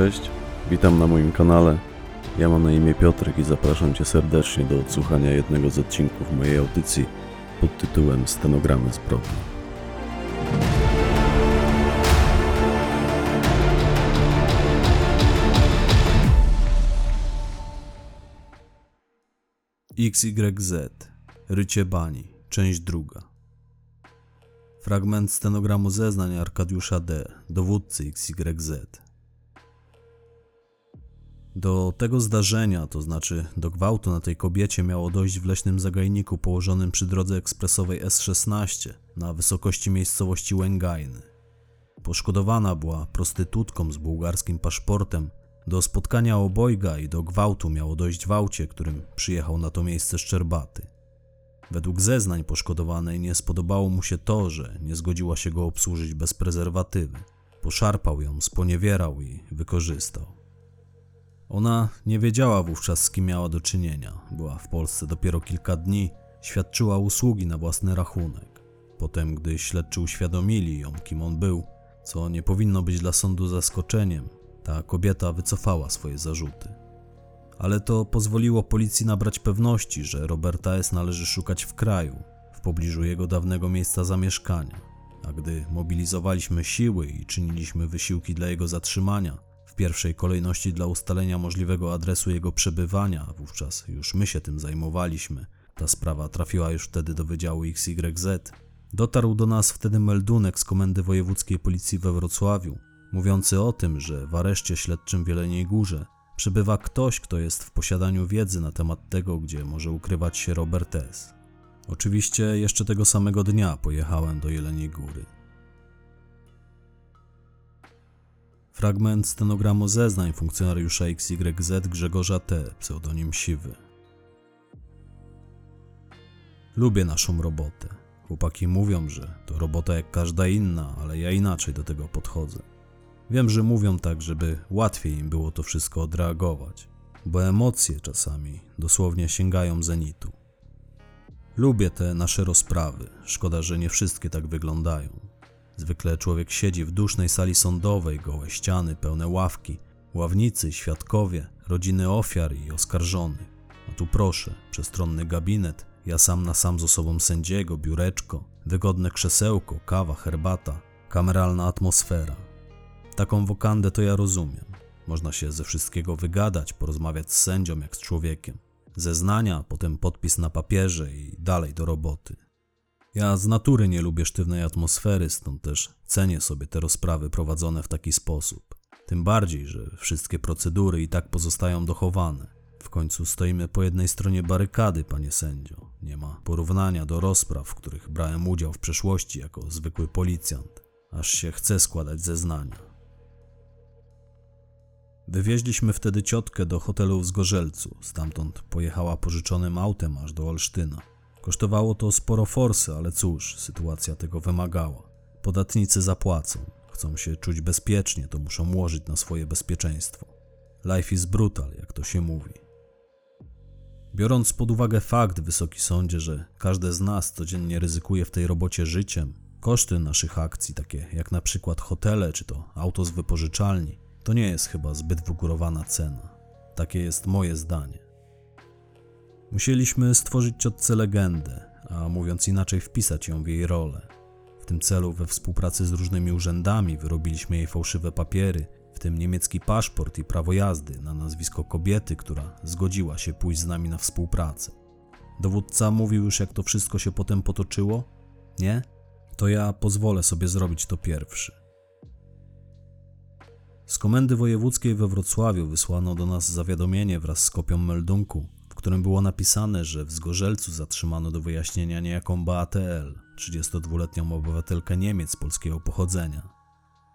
Cześć, witam na moim kanale. Ja mam na imię Piotrek i zapraszam Cię serdecznie do odsłuchania jednego z odcinków mojej audycji pod tytułem Stenogramy zbrodni. XYZ Rycie Bani, część druga. Fragment stenogramu zeznań Arkadiusza D., dowódcy XYZ. Do tego zdarzenia, to znaczy do gwałtu na tej kobiecie, miało dojść w leśnym zagajniku położonym przy drodze ekspresowej S16 na wysokości miejscowości Łęgajny. Poszkodowana była prostytutką z bułgarskim paszportem. Do spotkania obojga i do gwałtu miało dojść w aucie, którym przyjechał na to miejsce Szczerbaty. Według zeznań poszkodowanej nie spodobało mu się to, że nie zgodziła się go obsłużyć bez prezerwatywy. Poszarpał ją, sponiewierał i wykorzystał. Ona nie wiedziała wówczas, z kim miała do czynienia. Była w Polsce dopiero kilka dni, świadczyła usługi na własny rachunek. Potem, gdy śledczy uświadomili ją, kim on był, co nie powinno być dla sądu zaskoczeniem, ta kobieta wycofała swoje zarzuty. Ale to pozwoliło policji nabrać pewności, że Roberta S. należy szukać w kraju, w pobliżu jego dawnego miejsca zamieszkania. A gdy mobilizowaliśmy siły i czyniliśmy wysiłki dla jego zatrzymania, pierwszej kolejności dla ustalenia możliwego adresu jego przebywania, wówczas już my się tym zajmowaliśmy. Ta sprawa trafiła już wtedy do Wydziału XYZ. Dotarł do nas wtedy meldunek z Komendy Wojewódzkiej Policji we Wrocławiu, mówiący o tym, że w areszcie śledczym w Jeleniej Górze przebywa ktoś, kto jest w posiadaniu wiedzy na temat tego, gdzie może ukrywać się Robert S. Oczywiście jeszcze tego samego dnia pojechałem do Jeleniej Góry. Fragment stenogramu zeznań funkcjonariusza XYZ Grzegorza T., pseudonim Siwy. Lubię naszą robotę. Chłopaki mówią, że to robota jak każda inna, ale ja inaczej do tego podchodzę. Wiem, że mówią tak, żeby łatwiej im było to wszystko odreagować, bo emocje czasami dosłownie sięgają zenitu. Lubię te nasze rozprawy, szkoda, że nie wszystkie tak wyglądają. Zwykle człowiek siedzi w dusznej sali sądowej, gołe ściany, pełne ławki, ławnicy, świadkowie, rodziny ofiar i oskarżonych. A tu proszę, przestronny gabinet, ja sam na sam z osobą sędziego, biureczko, wygodne krzesełko, kawa, herbata, kameralna atmosfera. Taką wokandę to ja rozumiem. Można się ze wszystkiego wygadać, porozmawiać z sędzią jak z człowiekiem. Zeznania, potem podpis na papierze i dalej do roboty. Ja z natury nie lubię sztywnej atmosfery, stąd też cenię sobie te rozprawy prowadzone w taki sposób. Tym bardziej, że wszystkie procedury i tak pozostają dochowane. W końcu stoimy po jednej stronie barykady, panie sędzio. Nie ma porównania do rozpraw, w których brałem udział w przeszłości jako zwykły policjant. Aż się chce składać zeznania. Wywieźliśmy wtedy ciotkę do hotelu w Zgorzelcu. Stamtąd pojechała pożyczonym autem aż do Olsztyna. Kosztowało to sporo forsy, ale cóż, sytuacja tego wymagała. Podatnicy zapłacą. Chcą się czuć bezpiecznie, to muszą łożyć na swoje bezpieczeństwo. Life is brutal, jak to się mówi. Biorąc pod uwagę fakt, Wysoki Sądzie, że każde z nas codziennie ryzykuje w tej robocie życiem, koszty naszych akcji, takie jak na przykład hotele czy to auto z wypożyczalni, to nie jest chyba zbyt wygórowana cena. Takie jest moje zdanie. Musieliśmy stworzyć ciotce legendę, a mówiąc inaczej, wpisać ją w jej rolę. W tym celu, we współpracy z różnymi urzędami, wyrobiliśmy jej fałszywe papiery, w tym niemiecki paszport i prawo jazdy na nazwisko kobiety, która zgodziła się pójść z nami na współpracę. Dowódca mówił już, jak to wszystko się potem potoczyło? Nie? To ja pozwolę sobie zrobić to pierwszy. Z komendy wojewódzkiej we Wrocławiu wysłano do nas zawiadomienie wraz z kopią meldunku, którym było napisane, że w Zgorzelcu zatrzymano do wyjaśnienia niejaką Beatę L., 32-letnią obywatelkę Niemiec polskiego pochodzenia.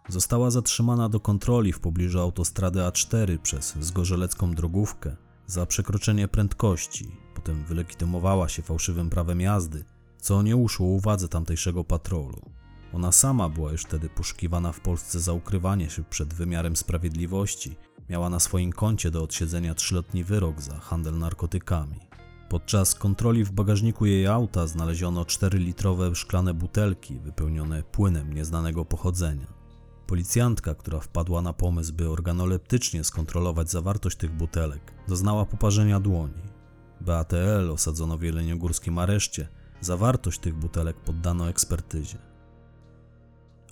została zatrzymana do kontroli w pobliżu autostrady A4 przez zgorzelecką drogówkę za przekroczenie prędkości. Potem wylegitymowała się fałszywym prawem jazdy, co nie uszło uwadze tamtejszego patrolu. Ona sama była już wtedy poszukiwana w Polsce za ukrywanie się przed wymiarem sprawiedliwości. Miała na swoim koncie do odsiedzenia trzyletni wyrok za handel narkotykami. Podczas kontroli w bagażniku jej auta znaleziono 4-litrowe szklane butelki wypełnione płynem nieznanego pochodzenia. Policjantka, która wpadła na pomysł, by organoleptycznie skontrolować zawartość tych butelek, doznała poparzenia dłoni. BATL osadzono w jeleniogórskim areszcie. Zawartość tych butelek poddano ekspertyzie.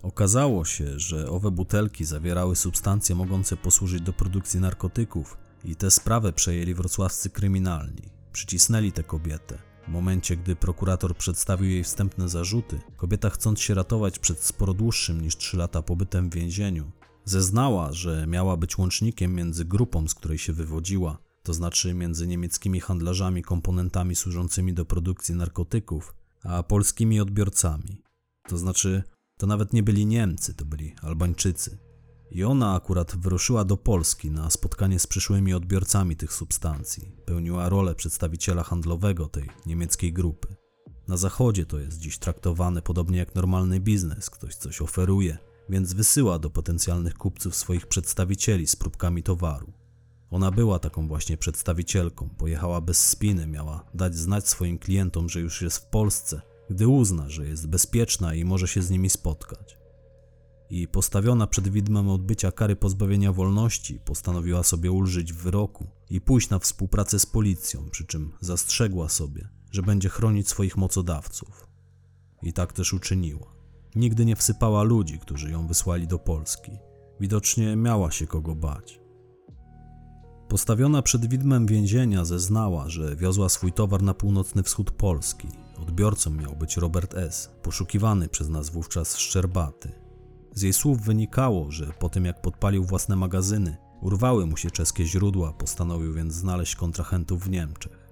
Okazało się, że owe butelki zawierały substancje mogące posłużyć do produkcji narkotyków i tę sprawę przejęli wrocławscy kryminalni. Przycisnęli tę kobietę. W momencie, gdy prokurator przedstawił jej wstępne zarzuty, kobieta chcąc się ratować przed sporo dłuższym niż 3 lata pobytem w więzieniu, zeznała, że miała być łącznikiem między grupą, z której się wywodziła, to znaczy między niemieckimi handlarzami komponentami służącymi do produkcji narkotyków, a polskimi odbiorcami. To znaczy, to nawet nie byli Niemcy, to byli Albańczycy. I ona akurat wyruszyła do Polski na spotkanie z przyszłymi odbiorcami tych substancji. Pełniła rolę przedstawiciela handlowego tej niemieckiej grupy. Na zachodzie to jest dziś traktowane podobnie jak normalny biznes. Ktoś coś oferuje, więc wysyła do potencjalnych kupców swoich przedstawicieli z próbkami towaru. Ona była taką właśnie przedstawicielką, pojechała bez spiny, miała dać znać swoim klientom, że już jest w Polsce, gdy uzna, że jest bezpieczna i może się z nimi spotkać. I postawiona przed widmem odbycia kary pozbawienia wolności, postanowiła sobie ulżyć w wyroku i pójść na współpracę z policją, przy czym zastrzegła sobie, że będzie chronić swoich mocodawców. I tak też uczyniła. Nigdy nie wsypała ludzi, którzy ją wysłali do Polski. Widocznie miała się kogo bać. Postawiona przed widmem więzienia zeznała, że wiozła swój towar na północny wschód Polski. Odbiorcą miał być Robert S., poszukiwany przez nas wówczas Szczerbaty. Z jej słów wynikało, że po tym jak podpalił własne magazyny, urwały mu się czeskie źródła, postanowił więc znaleźć kontrahentów w Niemczech.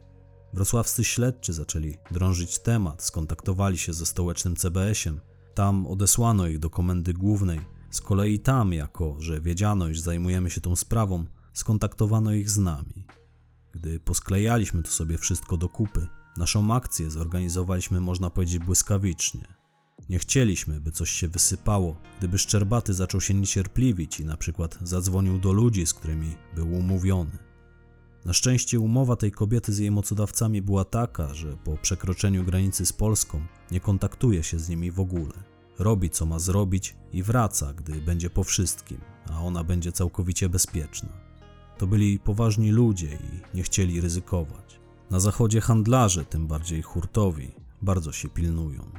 Wrocławscy śledczy zaczęli drążyć temat, skontaktowali się ze stołecznym CBS-iem. Tam odesłano ich do komendy głównej. Z kolei tam, jako że wiedziano, iż zajmujemy się tą sprawą, skontaktowano ich z nami. Gdy posklejaliśmy to sobie wszystko do kupy, naszą akcję zorganizowaliśmy, można powiedzieć, błyskawicznie. Nie chcieliśmy, by coś się wysypało, gdyby Szczerbaty zaczął się niecierpliwić i na przykład zadzwonił do ludzi, z którymi był umówiony. Na szczęście umowa tej kobiety z jej mocodawcami była taka, że po przekroczeniu granicy z Polską nie kontaktuje się z nimi w ogóle. Robi co ma zrobić i wraca, gdy będzie po wszystkim, a ona będzie całkowicie bezpieczna. To byli poważni ludzie i nie chcieli ryzykować. Na zachodzie handlarze, tym bardziej hurtowi, bardzo się pilnują.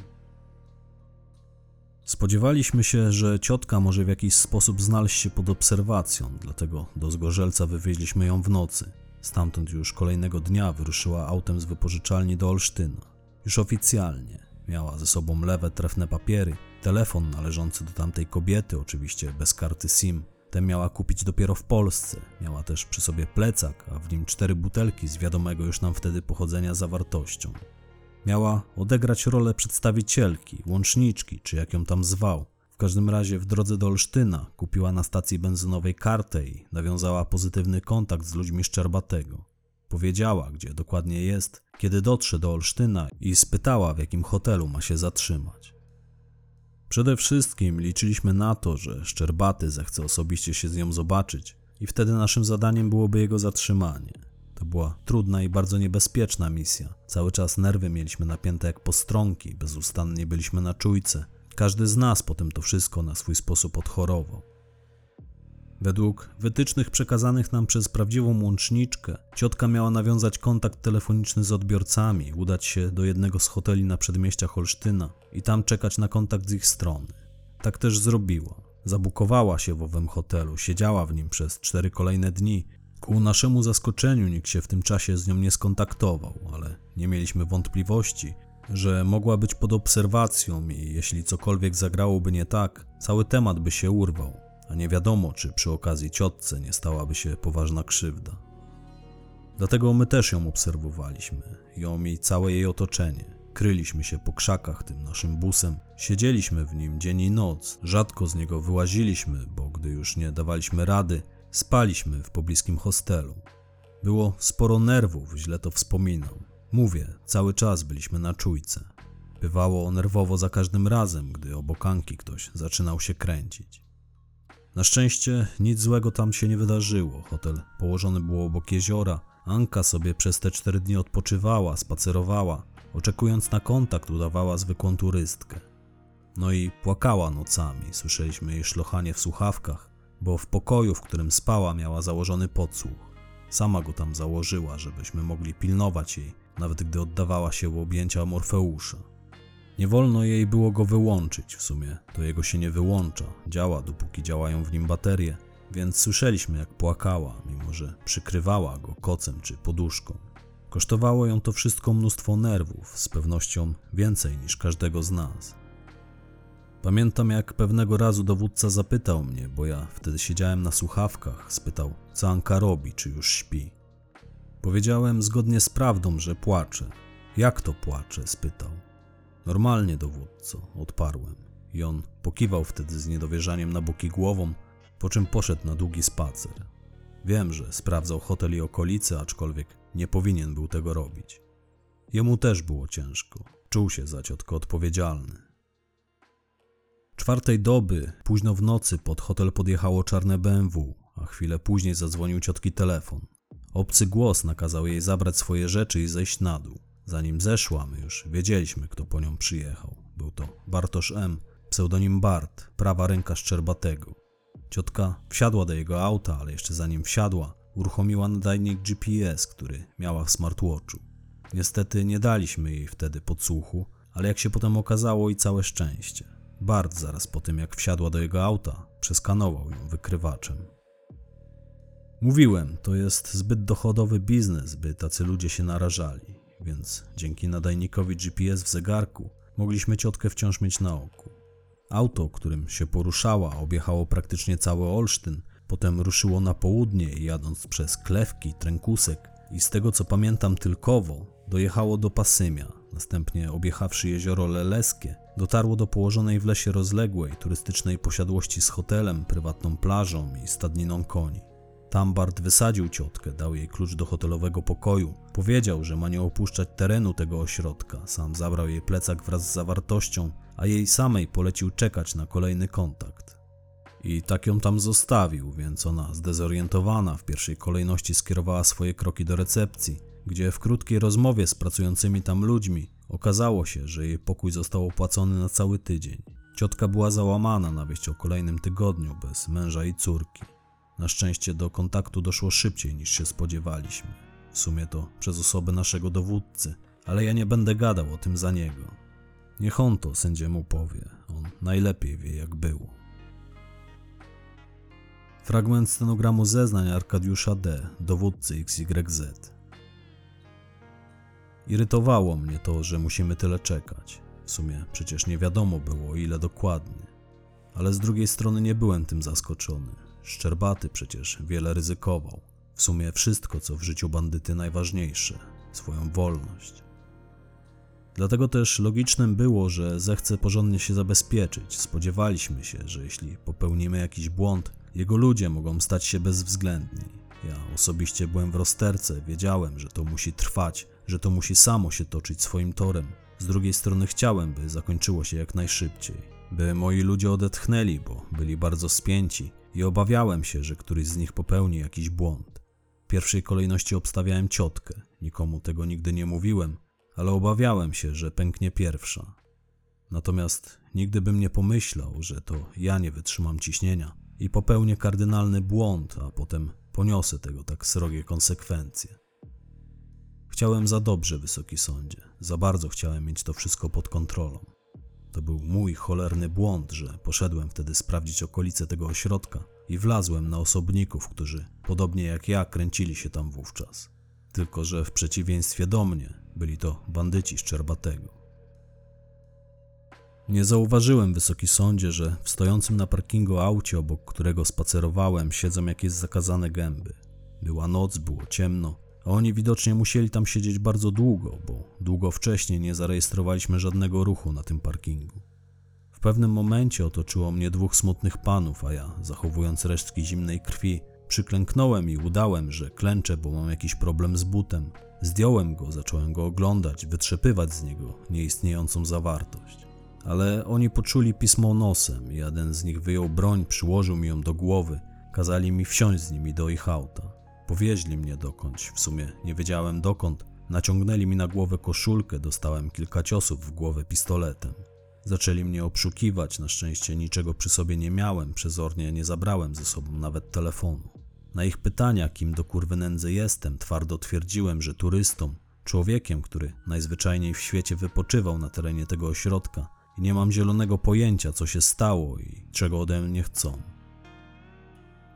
Spodziewaliśmy się, że ciotka może w jakiś sposób znaleźć się pod obserwacją, dlatego do Zgorzelca wywieźliśmy ją w nocy. Stamtąd już kolejnego dnia wyruszyła autem z wypożyczalni do Olsztyna. Już oficjalnie. Miała ze sobą lewe trefne papiery, telefon należący do tamtej kobiety, oczywiście bez karty SIM. Ten miała kupić dopiero w Polsce. Miała też przy sobie plecak, a w nim cztery butelki z wiadomego już nam wtedy pochodzenia zawartością. Miała odegrać rolę przedstawicielki, łączniczki, czy jak ją tam zwał. W każdym razie w drodze do Olsztyna kupiła na stacji benzynowej kartę i nawiązała pozytywny kontakt z ludźmi Szczerbatego. Powiedziała, gdzie dokładnie jest, kiedy dotrze do Olsztyna i spytała, w jakim hotelu ma się zatrzymać. Przede wszystkim liczyliśmy na to, że Szczerbaty zechce osobiście się z nią zobaczyć i wtedy naszym zadaniem byłoby jego zatrzymanie. To była trudna i bardzo niebezpieczna misja. Cały czas nerwy mieliśmy napięte jak postronki, bezustannie byliśmy na czujce. Każdy z nas potem to wszystko na swój sposób odchorował. Według wytycznych przekazanych nam przez prawdziwą łączniczkę, ciotka miała nawiązać kontakt telefoniczny z odbiorcami, udać się do jednego z hoteli na przedmieściach Olsztyna i tam czekać na kontakt z ich strony. Tak też zrobiła. Zabukowała się w owym hotelu, siedziała w nim przez cztery kolejne dni. Ku naszemu zaskoczeniu nikt się w tym czasie z nią nie skontaktował, ale nie mieliśmy wątpliwości, że mogła być pod obserwacją i jeśli cokolwiek zagrałoby nie tak, cały temat by się urwał a nie wiadomo, czy przy okazji ciotce nie stałaby się poważna krzywda. Dlatego my też ją obserwowaliśmy, ją i całe jej otoczenie. Kryliśmy się po krzakach tym naszym busem, siedzieliśmy w nim dzień i noc, rzadko z niego wyłaziliśmy, bo gdy już nie dawaliśmy rady, spaliśmy w pobliskim hostelu. Było sporo nerwów, źle to wspominam. Mówię, cały czas byliśmy na czujce. Bywało nerwowo za każdym razem, gdy obok Anki ktoś zaczynał się kręcić. Na szczęście nic złego tam się nie wydarzyło. Hotel położony był obok jeziora. Anka sobie przez te cztery dni odpoczywała, spacerowała, oczekując na kontakt udawała zwykłą turystkę. No i płakała nocami, słyszeliśmy jej szlochanie w słuchawkach, bo w pokoju, w którym spała, miała założony podsłuch. Sama go tam założyła, żebyśmy mogli pilnować jej, nawet gdy oddawała się w objęcia Morfeusza. Nie wolno jej było go wyłączyć, w sumie to jego się nie wyłącza, działa dopóki działają w nim baterie, więc słyszeliśmy jak płakała, mimo że przykrywała go kocem czy poduszką. Kosztowało ją to wszystko mnóstwo nerwów, z pewnością więcej niż każdego z nas. Pamiętam jak pewnego razu dowódca zapytał mnie, bo ja wtedy siedziałem na słuchawkach, spytał co Anka robi, czy już śpi. Powiedziałem zgodnie z prawdą, że płacze. Jak to płacze? spytał. Normalnie, dowódco, odparłem. I on pokiwał wtedy z niedowierzaniem na boki głową, po czym poszedł na długi spacer. Wiem, że sprawdzał hotel i okolice, aczkolwiek nie powinien był tego robić. Jemu też było ciężko, czuł się za ciotko odpowiedzialny. Czwartej doby, późno w nocy, pod hotel podjechało czarne BMW, a chwilę później zadzwonił ciotki telefon. Obcy głos nakazał jej zabrać swoje rzeczy i zejść na dół. Zanim zeszła, my już wiedzieliśmy, kto po nią przyjechał. Był to Bartosz M., pseudonim Bart, prawa ręka Szczerbatego. Ciotka wsiadła do jego auta, ale jeszcze zanim wsiadła, uruchomiła nadajnik GPS, który miała w smartwatchu. Niestety nie daliśmy jej wtedy podsłuchu, ale jak się potem okazało i całe szczęście. Bart zaraz po tym jak wsiadła do jego auta, przeskanował ją wykrywaczem. Mówiłem, to jest zbyt dochodowy biznes, by tacy ludzie się narażali, więc dzięki nadajnikowi GPS w zegarku mogliśmy ciotkę wciąż mieć na oku. Auto, którym się poruszała, objechało praktycznie cały Olsztyn, potem ruszyło na południe jadąc przez Klewki, Trękusek i z tego co pamiętam Tylkowo, dojechało do Pasymia, następnie objechawszy jezioro Leleskie, dotarło do położonej w lesie rozległej turystycznej posiadłości z hotelem, prywatną plażą i stadniną koni. Tam Bart wysadził ciotkę, dał jej klucz do hotelowego pokoju, powiedział, że ma nie opuszczać terenu tego ośrodka, sam zabrał jej plecak wraz z zawartością, a jej samej polecił czekać na kolejny kontakt. I tak ją tam zostawił, więc ona, zdezorientowana, w pierwszej kolejności skierowała swoje kroki do recepcji, gdzie w krótkiej rozmowie z pracującymi tam ludźmi okazało się, że jej pokój został opłacony na cały tydzień. Ciotka była załamana na wieść o kolejnym tygodniu bez męża i córki. Na szczęście do kontaktu doszło szybciej niż się spodziewaliśmy. W sumie to przez osobę naszego dowódcy, ale ja nie będę gadał o tym za niego. Niech on to sędziemu powie, on najlepiej wie jak było. Fragment stenogramu zeznań Arkadiusza D., dowódcy XYZ. Irytowało mnie to, że musimy tyle czekać. W sumie przecież nie wiadomo było ile dokładnie. Ale z drugiej strony nie byłem tym zaskoczony. Szczerbaty przecież wiele ryzykował. W sumie wszystko, co w życiu bandyty najważniejsze swoją wolność. Dlatego też logicznym było, że zechce porządnie się zabezpieczyć. Spodziewaliśmy się, że jeśli popełnimy jakiś błąd, jego ludzie mogą stać się bezwzględni. Ja osobiście byłem w rozterce, wiedziałem, że to musi trwać, że to musi samo się toczyć swoim torem. Z drugiej strony chciałem, by zakończyło się jak najszybciej, by moi ludzie odetchnęli, bo byli bardzo spięci i obawiałem się, że któryś z nich popełni jakiś błąd. W pierwszej kolejności obstawiałem ciotkę, nikomu tego nigdy nie mówiłem, ale obawiałem się, że pęknie pierwsza. Natomiast nigdy bym nie pomyślał, że to ja nie wytrzymam ciśnienia i popełnię kardynalny błąd, a potem poniosę tego tak srogie konsekwencje. Chciałem za dobrze, wysoki sądzie, za bardzo chciałem mieć to wszystko pod kontrolą. To był mój cholerny błąd, że poszedłem wtedy sprawdzić okolice tego ośrodka i wlazłem na osobników, którzy, podobnie jak ja, kręcili się tam wówczas. Tylko, że w przeciwieństwie do mnie byli to bandyci Szczerbatego. Nie zauważyłem, wysoki sądzie, że w stojącym na parkingu aucie, obok którego spacerowałem, siedzą jakieś zakazane gęby. Była noc, było ciemno, oni widocznie musieli tam siedzieć bardzo długo, bo długo wcześniej nie zarejestrowaliśmy żadnego ruchu na tym parkingu. W pewnym momencie otoczyło mnie dwóch smutnych panów, a ja, zachowując resztki zimnej krwi, przyklęknąłem i udałem, że klęczę, bo mam jakiś problem z butem. Zdjąłem go, zacząłem go oglądać, wytrzepywać z niego nieistniejącą zawartość. Ale oni poczuli pismo nosem. Jeden z nich wyjął broń, przyłożył mi ją do głowy. Kazali mi wsiąść z nimi do ich auta. Powieźli mnie dokądś, w sumie nie wiedziałem dokąd. Naciągnęli mi na głowę koszulkę, dostałem kilka ciosów w głowę pistoletem. Zaczęli mnie obszukiwać, na szczęście niczego przy sobie nie miałem, przezornie nie zabrałem ze sobą nawet telefonu. Na ich pytania, kim do kurwy nędzy jestem, twardo twierdziłem, że turystą, człowiekiem, który najzwyczajniej w świecie wypoczywał na terenie tego ośrodka i nie mam zielonego pojęcia, co się stało i czego ode mnie chcą.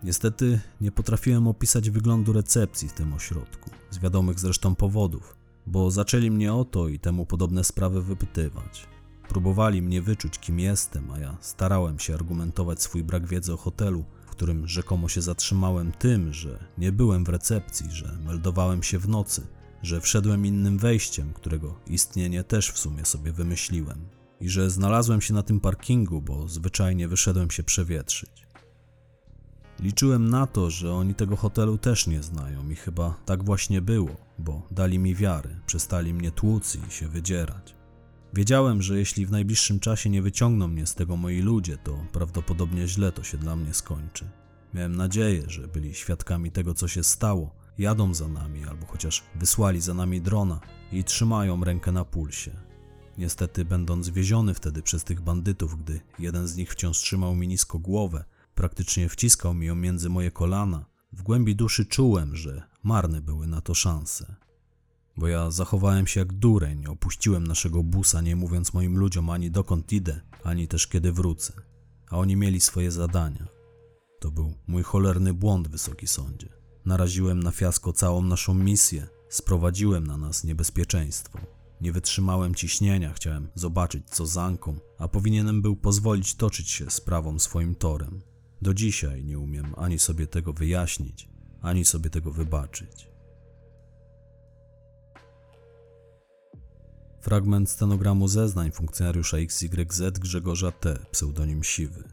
Niestety nie potrafiłem opisać wyglądu recepcji w tym ośrodku, z wiadomych zresztą powodów, bo zaczęli mnie o to i temu podobne sprawy wypytywać. Próbowali mnie wyczuć, kim jestem, a ja starałem się argumentować swój brak wiedzy o hotelu, w którym rzekomo się zatrzymałem tym, że nie byłem w recepcji, że meldowałem się w nocy, że wszedłem innym wejściem, którego istnienie też w sumie sobie wymyśliłem, i że znalazłem się na tym parkingu, bo zwyczajnie wyszedłem się przewietrzyć. Liczyłem na to, że oni tego hotelu też nie znają i chyba tak właśnie było, bo dali mi wiary, przestali mnie tłuc i się wydzierać. Wiedziałem, że jeśli w najbliższym czasie nie wyciągną mnie z tego moi ludzie, to prawdopodobnie źle to się dla mnie skończy. Miałem nadzieję, że byli świadkami tego, co się stało, jadą za nami albo chociaż wysłali za nami drona i trzymają rękę na pulsie. Niestety, będąc wieziony wtedy przez tych bandytów, gdy jeden z nich wciąż trzymał mi nisko głowę, praktycznie wciskał mi ją między moje kolana, w głębi duszy czułem, że marne były na to szanse. Bo ja zachowałem się jak dureń, opuściłem naszego busa, nie mówiąc moim ludziom ani dokąd idę, ani też kiedy wrócę. A oni mieli swoje zadania. To był mój cholerny błąd, wysoki sądzie. Naraziłem na fiasko całą naszą misję, sprowadziłem na nas niebezpieczeństwo. Nie wytrzymałem ciśnienia, chciałem zobaczyć co z Anką, a powinienem był pozwolić toczyć się sprawą swoim torem. Do dzisiaj nie umiem ani sobie tego wyjaśnić, ani sobie tego wybaczyć. Fragment stenogramu zeznań funkcjonariusza XYZ Grzegorza T., pseudonim Siwy.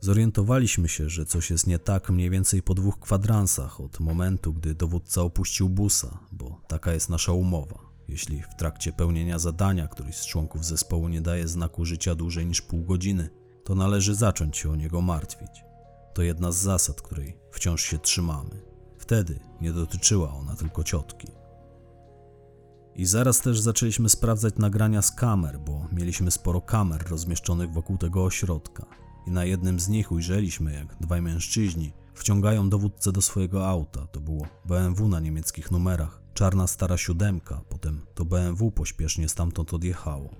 Zorientowaliśmy się, że coś jest nie tak mniej więcej po dwóch kwadransach od momentu, gdy dowódca opuścił busa, bo taka jest nasza umowa. Jeśli w trakcie pełnienia zadania któryś z członków zespołu nie daje znaku życia dłużej niż pół godziny, to należy zacząć się o niego martwić. To jedna z zasad, której wciąż się trzymamy. Wtedy nie dotyczyła ona tylko ciotki. I zaraz też zaczęliśmy sprawdzać nagrania z kamer, bo mieliśmy sporo kamer rozmieszczonych wokół tego ośrodka. I na jednym z nich ujrzeliśmy, jak dwaj mężczyźni wciągają dowódcę do swojego auta. To było BMW na niemieckich numerach, czarna stara siódemka, potem to BMW pośpiesznie stamtąd odjechało.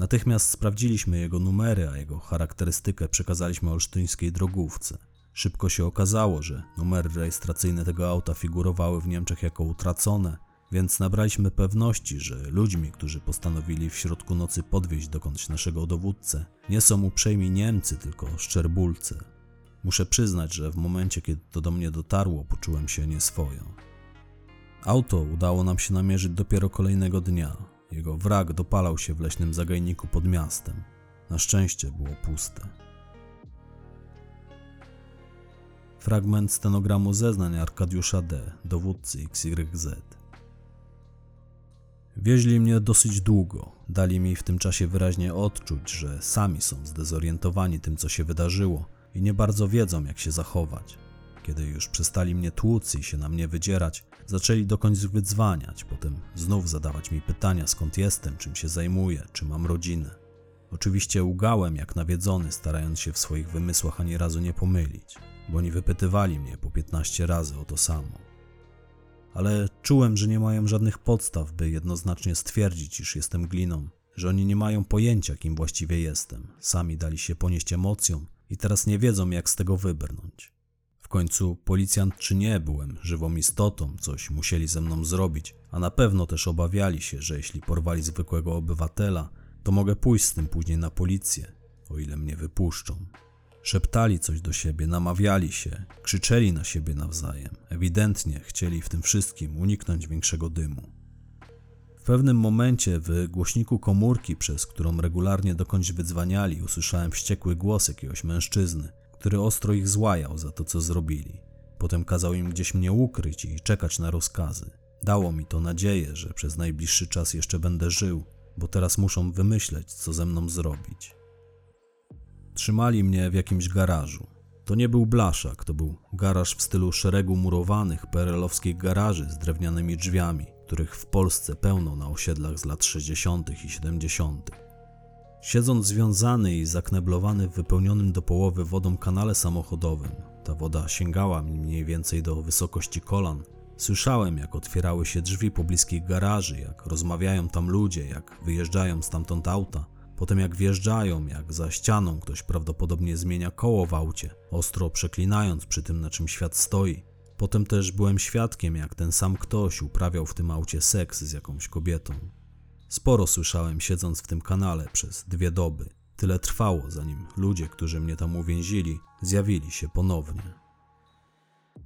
Natychmiast sprawdziliśmy jego numery, a jego charakterystykę przekazaliśmy olsztyńskiej drogówce. Szybko się okazało, że numery rejestracyjne tego auta figurowały w Niemczech jako utracone, więc nabraliśmy pewności, że ludźmi, którzy postanowili w środku nocy podwieźć dokądś naszego dowódcę, nie są uprzejmi Niemcy, tylko szczerbulce. Muszę przyznać, że w momencie, kiedy to do mnie dotarło, poczułem się nieswojo. Auto udało nam się namierzyć dopiero kolejnego dnia. Jego wrak dopalał się w leśnym zagajniku pod miastem. Na szczęście było puste. Fragment stenogramu zeznań Arkadiusza D., dowódcy XYZ. Wieźli mnie dosyć długo. Dali mi w tym czasie wyraźnie odczuć, że sami są zdezorientowani tym, co się wydarzyło i nie bardzo wiedzą, jak się zachować. Kiedy już przestali mnie tłuc i się na mnie wydzierać, zaczęli dokądś wydzwaniać, potem znów zadawać mi pytania, skąd jestem, czym się zajmuję, czy mam rodzinę. Oczywiście ugałem jak nawiedzony, starając się w swoich wymysłach ani razu nie pomylić, bo oni wypytywali mnie po 15 razy o to samo ale czułem, że nie mają żadnych podstaw, by jednoznacznie stwierdzić, iż jestem gliną, że oni nie mają pojęcia, kim właściwie jestem. Sami dali się ponieść emocjom i teraz nie wiedzą, jak z tego wybrnąć. Końcu, policjant czy nie, byłem żywą istotą, coś musieli ze mną zrobić, a na pewno też obawiali się, że jeśli porwali zwykłego obywatela, to mogę pójść z tym później na policję, o ile mnie wypuszczą. Szeptali coś do siebie, namawiali się, krzyczeli na siebie nawzajem. Ewidentnie chcieli w tym wszystkim uniknąć większego dymu. W pewnym momencie w głośniku komórki, przez którą regularnie dokądś wydzwaniali, usłyszałem wściekły głos jakiegoś mężczyzny, który ostro ich złajał za to, co zrobili. Potem kazał im gdzieś mnie ukryć i czekać na rozkazy. Dało mi to nadzieję, że przez najbliższy czas jeszcze będę żył, bo teraz muszą wymyśleć, co ze mną zrobić. Trzymali mnie w jakimś garażu. To nie był blaszak, to był garaż w stylu szeregu murowanych perelowskich garaży z drewnianymi drzwiami, których w Polsce pełno na osiedlach z lat 60. i 70. Siedząc związany i zakneblowany w wypełnionym do połowy wodą kanale samochodowym, ta woda sięgała mi mniej więcej do wysokości kolan, słyszałem jak otwierały się drzwi pobliskich garaży, jak rozmawiają tam ludzie, jak wyjeżdżają stamtąd auta, potem jak wjeżdżają, jak za ścianą ktoś prawdopodobnie zmienia koło w aucie, ostro przeklinając przy tym na czym świat stoi. Potem też byłem świadkiem, jak ten sam ktoś uprawiał w tym aucie seks z jakąś kobietą. Sporo słyszałem siedząc w tym kanale przez dwie doby. Tyle trwało, zanim ludzie, którzy mnie tam uwięzili, zjawili się ponownie.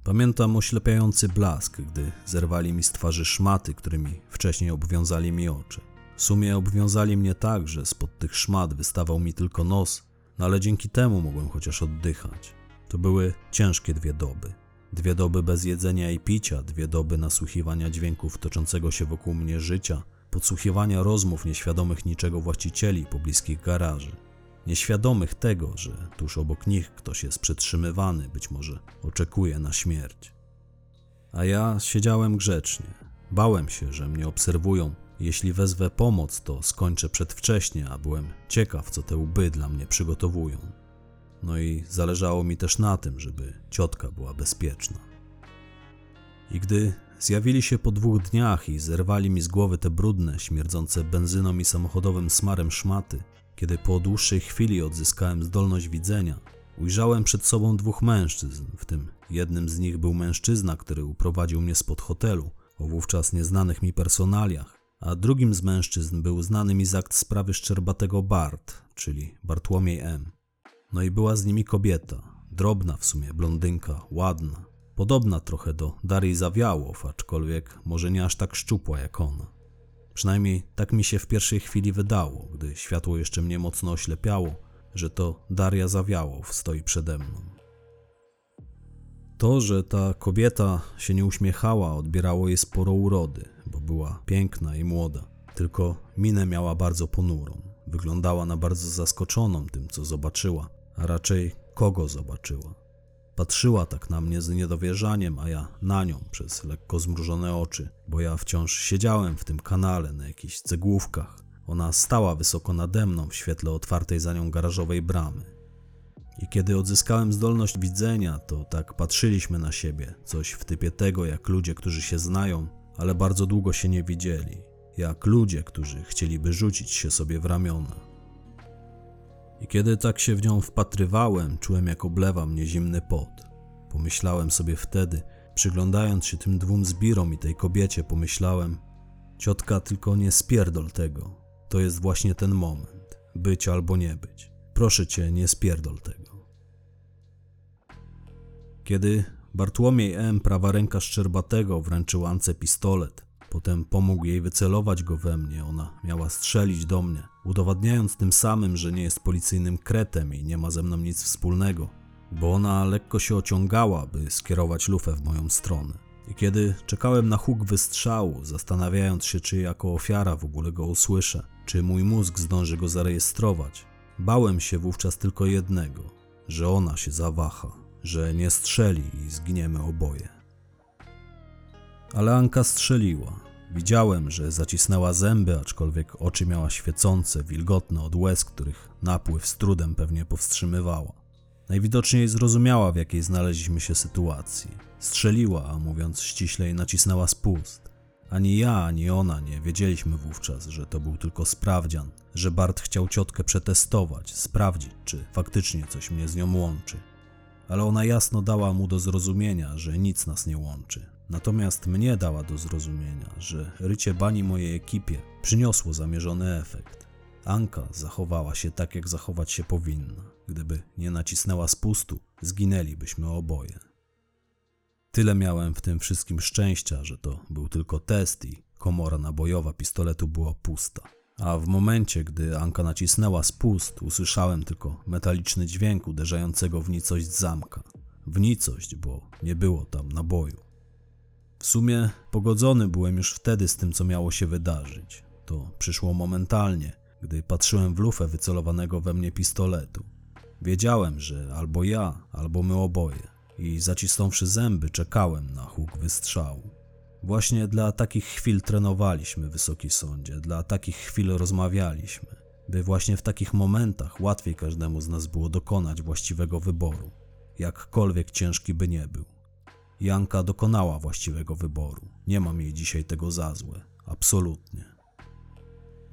Pamiętam oślepiający blask, gdy zerwali mi z twarzy szmaty, którymi wcześniej obwiązali mi oczy. W sumie obwiązali mnie tak, że spod tych szmat wystawał mi tylko nos, no ale dzięki temu mogłem chociaż oddychać. To były ciężkie dwie doby. Dwie doby bez jedzenia i picia, dwie doby nasłuchiwania dźwięków toczącego się wokół mnie życia, podsłuchiwania rozmów nieświadomych niczego właścicieli pobliskich garaży. Nieświadomych tego, że tuż obok nich ktoś jest przetrzymywany, być może oczekuje na śmierć. A ja siedziałem grzecznie. Bałem się, że mnie obserwują. Jeśli wezwę pomoc, to skończę przedwcześnie, a byłem ciekaw, co te łby dla mnie przygotowują. No i zależało mi też na tym, żeby ciotka była bezpieczna. I gdy zjawili się po dwóch dniach i zerwali mi z głowy te brudne, śmierdzące benzyną i samochodowym smarem szmaty, kiedy po dłuższej chwili odzyskałem zdolność widzenia, ujrzałem przed sobą dwóch mężczyzn, w tym jednym z nich był mężczyzna, który uprowadził mnie spod hotelu o wówczas nieznanych mi personaliach, a drugim z mężczyzn był znany mi z akt sprawy Szczerbatego Bart, czyli Bartłomiej M. No i była z nimi kobieta, drobna w sumie, blondynka, ładna, podobna trochę do Darii Zawiałow, aczkolwiek może nie aż tak szczupła jak ona. Przynajmniej tak mi się w pierwszej chwili wydało, gdy światło jeszcze mnie mocno oślepiało, że to Daria Zawiałow stoi przede mną. To, że ta kobieta się nie uśmiechała, odbierało jej sporo urody, bo była piękna i młoda, tylko minę miała bardzo ponurą. Wyglądała na bardzo zaskoczoną tym, co zobaczyła, a raczej kogo zobaczyła. Patrzyła tak na mnie z niedowierzaniem, a ja na nią przez lekko zmrużone oczy, bo ja wciąż siedziałem w tym kanale na jakichś cegłówkach. Ona stała wysoko nade mną w świetle otwartej za nią garażowej bramy. I kiedy odzyskałem zdolność widzenia, to tak patrzyliśmy na siebie, coś w typie tego, jak ludzie, którzy się znają, ale bardzo długo się nie widzieli, jak ludzie, którzy chcieliby rzucić się sobie w ramiona. I kiedy tak się w nią wpatrywałem, czułem jak oblewa mnie zimny pot. Pomyślałem sobie wtedy, przyglądając się tym dwóm zbirom i tej kobiecie, pomyślałem: Ciotka, tylko nie spierdol tego. To jest właśnie ten moment. Być albo nie być. Proszę cię, nie spierdol tego. Kiedy Bartłomiej M., prawa ręka Szczerbatego, wręczył Ance pistolet, potem pomógł jej wycelować go we mnie, ona miała strzelić do mnie, udowadniając tym samym, że nie jest policyjnym kretem i nie ma ze mną nic wspólnego, bo ona lekko się ociągała, by skierować lufę w moją stronę. I kiedy czekałem na huk wystrzału, zastanawiając się, czy jako ofiara w ogóle go usłyszę, czy mój mózg zdąży go zarejestrować, bałem się wówczas tylko jednego, że ona się zawaha, że nie strzeli i zginiemy oboje. Ale Anka strzeliła. Widziałem, że zacisnęła zęby, aczkolwiek oczy miała świecące, wilgotne od łez, których napływ z trudem pewnie powstrzymywała. Najwidoczniej zrozumiała, w jakiej znaleźliśmy się sytuacji. Strzeliła, a mówiąc ściślej, nacisnęła spust. Ani ja, ani ona nie wiedzieliśmy wówczas, że to był tylko sprawdzian, że Bart chciał ciotkę przetestować, sprawdzić, czy faktycznie coś mnie z nią łączy. Ale ona jasno dała mu do zrozumienia, że nic nas nie łączy. Natomiast mnie dała do zrozumienia, że rycie bani mojej ekipie przyniosło zamierzony efekt. Anka zachowała się tak, jak zachować się powinna. Gdyby nie nacisnęła spustu, zginęlibyśmy oboje. Tyle miałem w tym wszystkim szczęścia, że to był tylko test i komora nabojowa pistoletu była pusta. A w momencie, gdy Anka nacisnęła spust, usłyszałem tylko metaliczny dźwięk uderzającego w nicość zamka. W nicość, bo nie było tam naboju. W sumie pogodzony byłem już wtedy z tym, co miało się wydarzyć. To przyszło momentalnie, gdy patrzyłem w lufę wycelowanego we mnie pistoletu. Wiedziałem, że albo ja, albo my oboje. I zacisnąwszy zęby, czekałem na huk wystrzału. Właśnie dla takich chwil trenowaliśmy, Wysoki Sądzie, dla takich chwil rozmawialiśmy, by właśnie w takich momentach łatwiej każdemu z nas było dokonać właściwego wyboru, jakkolwiek ciężki by nie był. Janka dokonała właściwego wyboru. Nie mam jej dzisiaj tego za złe. Absolutnie.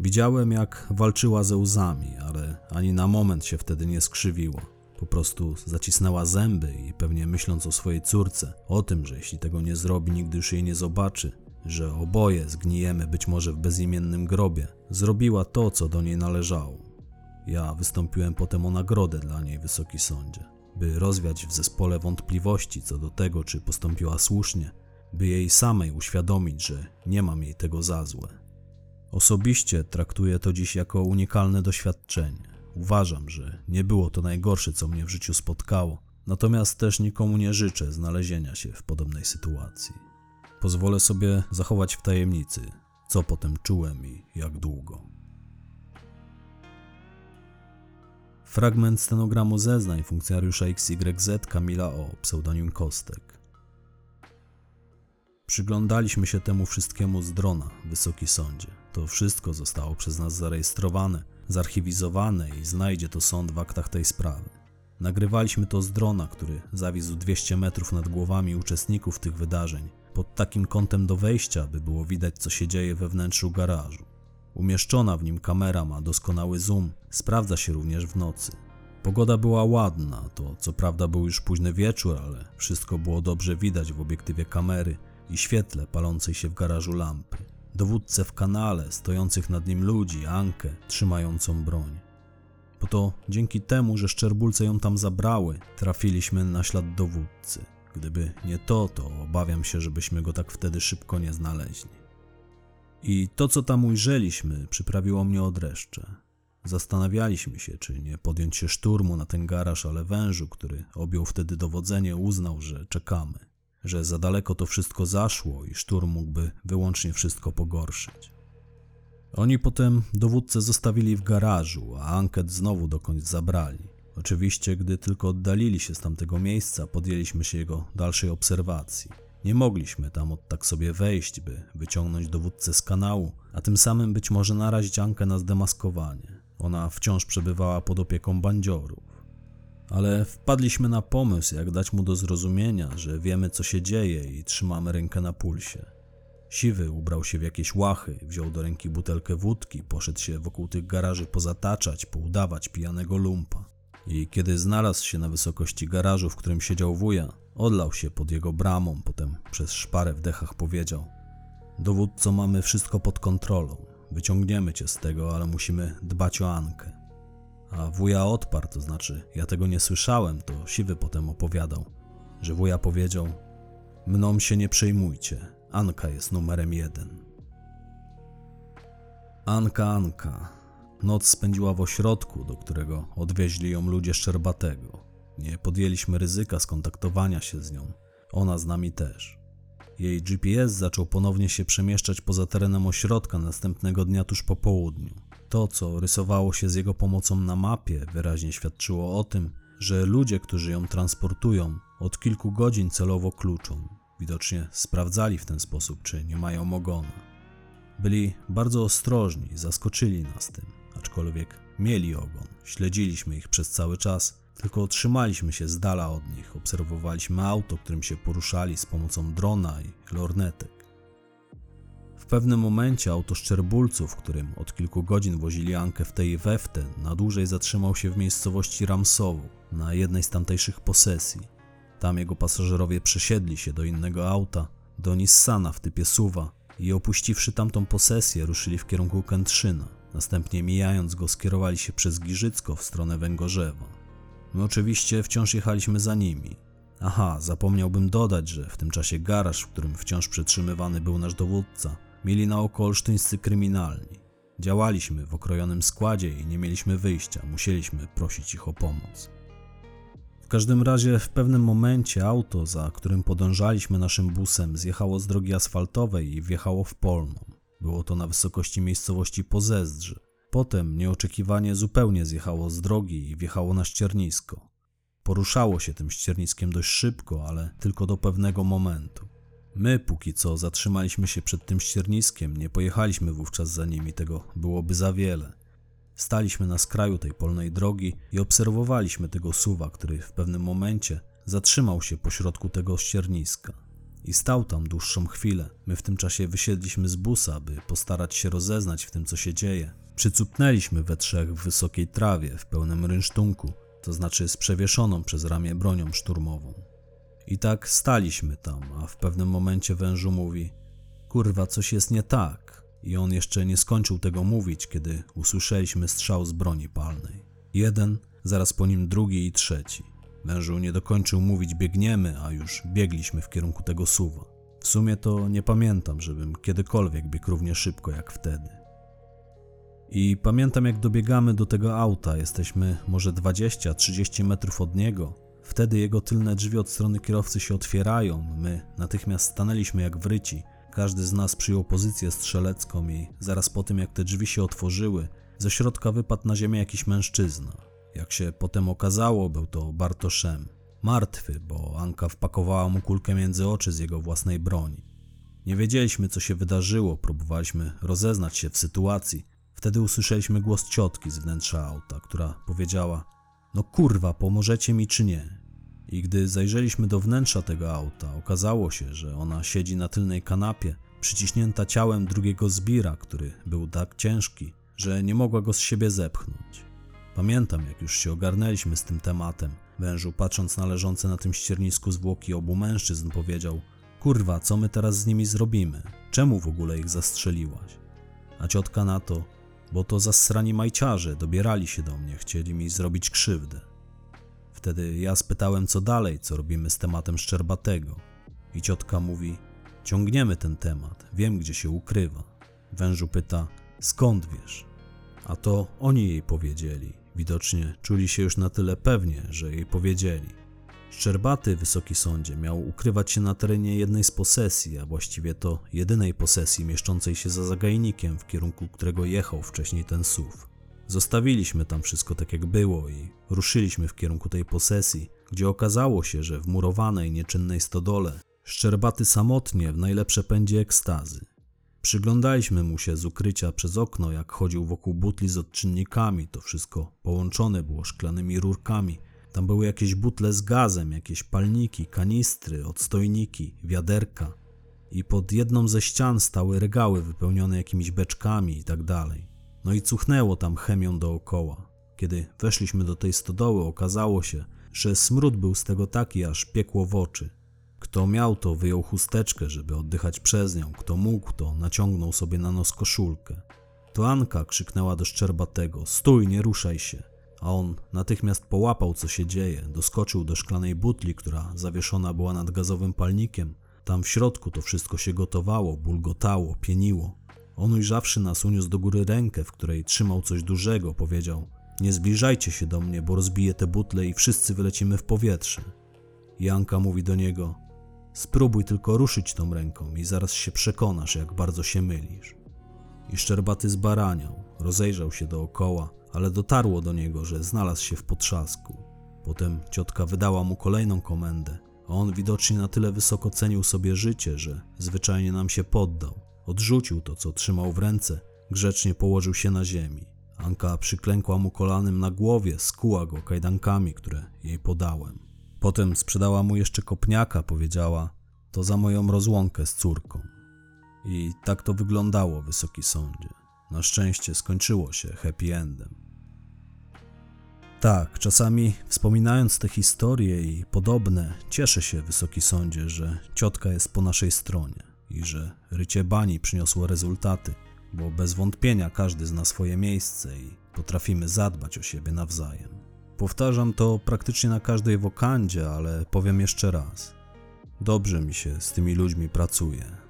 Widziałem, jak walczyła ze łzami, ale ani na moment się wtedy nie skrzywiła. Po prostu zacisnęła zęby i pewnie myśląc o swojej córce, o tym, że jeśli tego nie zrobi, nigdy już jej nie zobaczy, że oboje zgnijemy być może w bezimiennym grobie, zrobiła to, co do niej należało. Ja wystąpiłem potem o nagrodę dla niej, Wysoki Sądzie, by rozwiać w zespole wątpliwości co do tego, czy postąpiła słusznie, by jej samej uświadomić, że nie mam jej tego za złe. Osobiście traktuję to dziś jako unikalne doświadczenie. Uważam, że nie było to najgorsze, co mnie w życiu spotkało, natomiast też nikomu nie życzę znalezienia się w podobnej sytuacji. Pozwolę sobie zachować w tajemnicy, co potem czułem i jak długo. Fragment stenogramu zeznań funkcjonariusza XYZ Kamila O. pseudonim Kostek. Przyglądaliśmy się temu wszystkiemu z drona, Wysoki Sądzie. To wszystko zostało przez nas zarejestrowane, zarchiwizowane i znajdzie to sąd w aktach tej sprawy. Nagrywaliśmy to z drona, który zawisł 200 metrów nad głowami uczestników tych wydarzeń, pod takim kątem do wejścia, by było widać, co się dzieje we wnętrzu garażu. Umieszczona w nim kamera ma doskonały zoom, sprawdza się również w nocy. Pogoda była ładna, to co prawda był już późny wieczór, ale wszystko było dobrze widać w obiektywie kamery i świetle palącej się w garażu lampy. Dowódcę w kanale, stojących nad nim ludzi, Ankę, trzymającą broń. Bo to dzięki temu, że szczerbulce ją tam zabrały, trafiliśmy na ślad dowódcy. Gdyby nie to, to obawiam się, żebyśmy go tak wtedy szybko nie znaleźli. I to, co tam ujrzeliśmy, przyprawiło mnie od dreszcze. Zastanawialiśmy się, czy nie podjąć się szturmu na ten garaż, ale wężu, który objął wtedy dowodzenie, uznał, że czekamy, że za daleko to wszystko zaszło i szturm mógłby wyłącznie wszystko pogorszyć. Oni potem dowódcę zostawili w garażu, a anket znowu dokądś zabrali. Oczywiście, gdy tylko oddalili się z tamtego miejsca, podjęliśmy się jego dalszej obserwacji. Nie mogliśmy tam od tak sobie wejść, by wyciągnąć dowódcę z kanału, a tym samym być może narazić Ankę na zdemaskowanie. Ona wciąż przebywała pod opieką bandziorów. Ale wpadliśmy na pomysł, jak dać mu do zrozumienia, że wiemy co się dzieje i trzymamy rękę na pulsie. Siwy ubrał się w jakieś łachy, wziął do ręki butelkę wódki, poszedł się wokół tych garaży pozataczać, poudawać pijanego lumpa. I kiedy znalazł się na wysokości garażu, w którym siedział wuja, odlał się pod jego bramą, potem przez szparę w dechach powiedział: Dowódco, mamy wszystko pod kontrolą. Wyciągniemy cię z tego, ale musimy dbać o Ankę. A wuja odparł, to znaczy, ja tego nie słyszałem, to siwy potem opowiadał, że wuja powiedział: Mną się nie przejmujcie, Anka jest numerem jeden. Anka, Anka. Noc spędziła w ośrodku, do którego odwieźli ją ludzie Szczerbatego. Nie podjęliśmy ryzyka skontaktowania się z nią. Ona z nami też. Jej GPS zaczął ponownie się przemieszczać poza terenem ośrodka następnego dnia tuż po południu. To, co rysowało się z jego pomocą na mapie, wyraźnie świadczyło o tym, że ludzie, którzy ją transportują, od kilku godzin celowo kluczą. Widocznie sprawdzali w ten sposób, czy nie mają ogona. Byli bardzo ostrożni, zaskoczyli nas tym, aczkolwiek mieli ogon. Śledziliśmy ich przez cały czas, tylko trzymaliśmy się z dala od nich, obserwowaliśmy auto, którym się poruszali z pomocą drona i lornetek. W pewnym momencie auto szczerbulców, którym od kilku godzin wozili Ankę w tej i we w ten, na dłużej zatrzymał się w miejscowości Ramsowu, na jednej z tamtejszych posesji. Tam jego pasażerowie przesiedli się do innego auta, do Nissana w typie Suwa i opuściwszy tamtą posesję ruszyli w kierunku Kętrzyna. Następnie mijając go skierowali się przez Giżycko w stronę Węgorzewa. My oczywiście wciąż jechaliśmy za nimi. Aha, zapomniałbym dodać, że w tym czasie garaż, w którym wciąż przetrzymywany był nasz dowódca, mieli na oko olsztyńscy kryminalni. Działaliśmy w okrojonym składzie i nie mieliśmy wyjścia, musieliśmy prosić ich o pomoc. W każdym razie w pewnym momencie auto, za którym podążaliśmy naszym busem, zjechało z drogi asfaltowej i wjechało w polną. Było to na wysokości miejscowości Pozezdrzy. Potem nieoczekiwanie zupełnie zjechało z drogi i wjechało na ściernisko. Poruszało się tym ścierniskiem dość szybko, ale tylko do pewnego momentu. My póki co zatrzymaliśmy się przed tym ścierniskiem, nie pojechaliśmy wówczas za nimi, tego byłoby za wiele. Staliśmy na skraju tej polnej drogi i obserwowaliśmy tego suwa, który w pewnym momencie zatrzymał się pośrodku tego ścierniska. I stał tam dłuższą chwilę. My w tym czasie wysiedliśmy z busa, by postarać się rozeznać w tym, co się dzieje. Przycupnęliśmy we trzech w wysokiej trawie, w pełnym rynsztunku, to znaczy z przewieszoną przez ramię bronią szturmową. I tak staliśmy tam, a w pewnym momencie wężu mówi: Kurwa, coś jest nie tak. I on jeszcze nie skończył tego mówić, kiedy usłyszeliśmy strzał z broni palnej. Jeden, zaraz po nim drugi i trzeci. Wężu nie dokończył mówić biegniemy, a już biegliśmy w kierunku tego suwa. W sumie to nie pamiętam, żebym kiedykolwiek biegł równie szybko jak wtedy. I pamiętam, jak dobiegamy do tego auta, jesteśmy może 20-30 metrów od niego. Wtedy jego tylne drzwi od strony kierowcy się otwierają. My natychmiast stanęliśmy jak wryci. Każdy z nas przyjął pozycję strzelecką i zaraz po tym, jak te drzwi się otworzyły, ze środka wypadł na ziemię jakiś mężczyzna. Jak się potem okazało, był to Bartoszem. Martwy, bo Anka wpakowała mu kulkę między oczy z jego własnej broni. Nie wiedzieliśmy, co się wydarzyło, próbowaliśmy rozeznać się w sytuacji. Wtedy usłyszeliśmy głos ciotki z wnętrza auta, która powiedziała: No kurwa, pomożecie mi czy nie? I gdy zajrzeliśmy do wnętrza tego auta, okazało się, że ona siedzi na tylnej kanapie, przyciśnięta ciałem drugiego zbira, który był tak ciężki, że nie mogła go z siebie zepchnąć. Pamiętam, jak już się ogarnęliśmy z tym tematem. Wężu, patrząc na leżące na tym ściernisku zwłoki obu mężczyzn, powiedział: Kurwa, co my teraz z nimi zrobimy? Czemu w ogóle ich zastrzeliłaś? A ciotka na to: Bo to zasrani majciarze dobierali się do mnie, chcieli mi zrobić krzywdę. Wtedy ja spytałem, co dalej, co robimy z tematem Szczerbatego. I ciotka mówi: Ciągniemy ten temat, wiem gdzie się ukrywa. Wężu pyta: Skąd wiesz? A to oni jej powiedzieli. Widocznie czuli się już na tyle pewnie, że jej powiedzieli. Szczerbaty, wysoki sądzie, miał ukrywać się na terenie jednej z posesji, a właściwie to jedynej posesji mieszczącej się za zagajnikiem, w kierunku którego jechał wcześniej ten SUV. Zostawiliśmy tam wszystko tak jak było i ruszyliśmy w kierunku tej posesji, gdzie okazało się, że w murowanej, nieczynnej stodole Szczerbaty samotnie w najlepsze pędzie ekstazy. Przyglądaliśmy mu się z ukrycia przez okno, jak chodził wokół butli z odczynnikami. To wszystko połączone było szklanymi rurkami. Tam były jakieś butle z gazem, jakieś palniki, kanistry, odstojniki, wiaderka. I pod jedną ze ścian stały regały wypełnione jakimiś beczkami i tak dalej. No i cuchnęło tam chemią dookoła. Kiedy weszliśmy do tej stodoły, okazało się, że smród był z tego taki, aż piekło w oczy. Kto miał, to wyjął chusteczkę, żeby oddychać przez nią. Kto mógł, to naciągnął sobie na nos koszulkę. To Anka krzyknęła do Szczerbatego: Stój, nie ruszaj się. A on natychmiast połapał, co się dzieje. Doskoczył do szklanej butli, która zawieszona była nad gazowym palnikiem. Tam w środku to wszystko się gotowało, bulgotało, pieniło. On ujrzawszy nas, uniósł do góry rękę, w której trzymał coś dużego. Powiedział: Nie zbliżajcie się do mnie, bo rozbiję te butle i wszyscy wylecimy w powietrze. Janka mówi do niego: Spróbuj tylko ruszyć tą ręką i zaraz się przekonasz, jak bardzo się mylisz. I Szczerbaty zbaraniał, rozejrzał się dookoła, ale dotarło do niego, że znalazł się w potrzasku. Potem ciotka wydała mu kolejną komendę, a on widocznie na tyle wysoko cenił sobie życie, że zwyczajnie nam się poddał. Odrzucił to, co trzymał w ręce, grzecznie położył się na ziemi. Anka przyklękła mu kolanem na głowie, skuła go kajdankami, które jej podałem. Potem sprzedała mu jeszcze kopniaka, powiedziała: To za moją rozłąkę z córką. I tak to wyglądało, wysoki sądzie. Na szczęście skończyło się happy endem. Tak, czasami wspominając te historie i podobne, cieszę się, wysoki sądzie, że ciotka jest po naszej stronie i że rycie bani przyniosło rezultaty, bo bez wątpienia każdy zna swoje miejsce i potrafimy zadbać o siebie nawzajem. Powtarzam to praktycznie na każdej wokandzie, ale powiem jeszcze raz. Dobrze mi się z tymi ludźmi pracuje.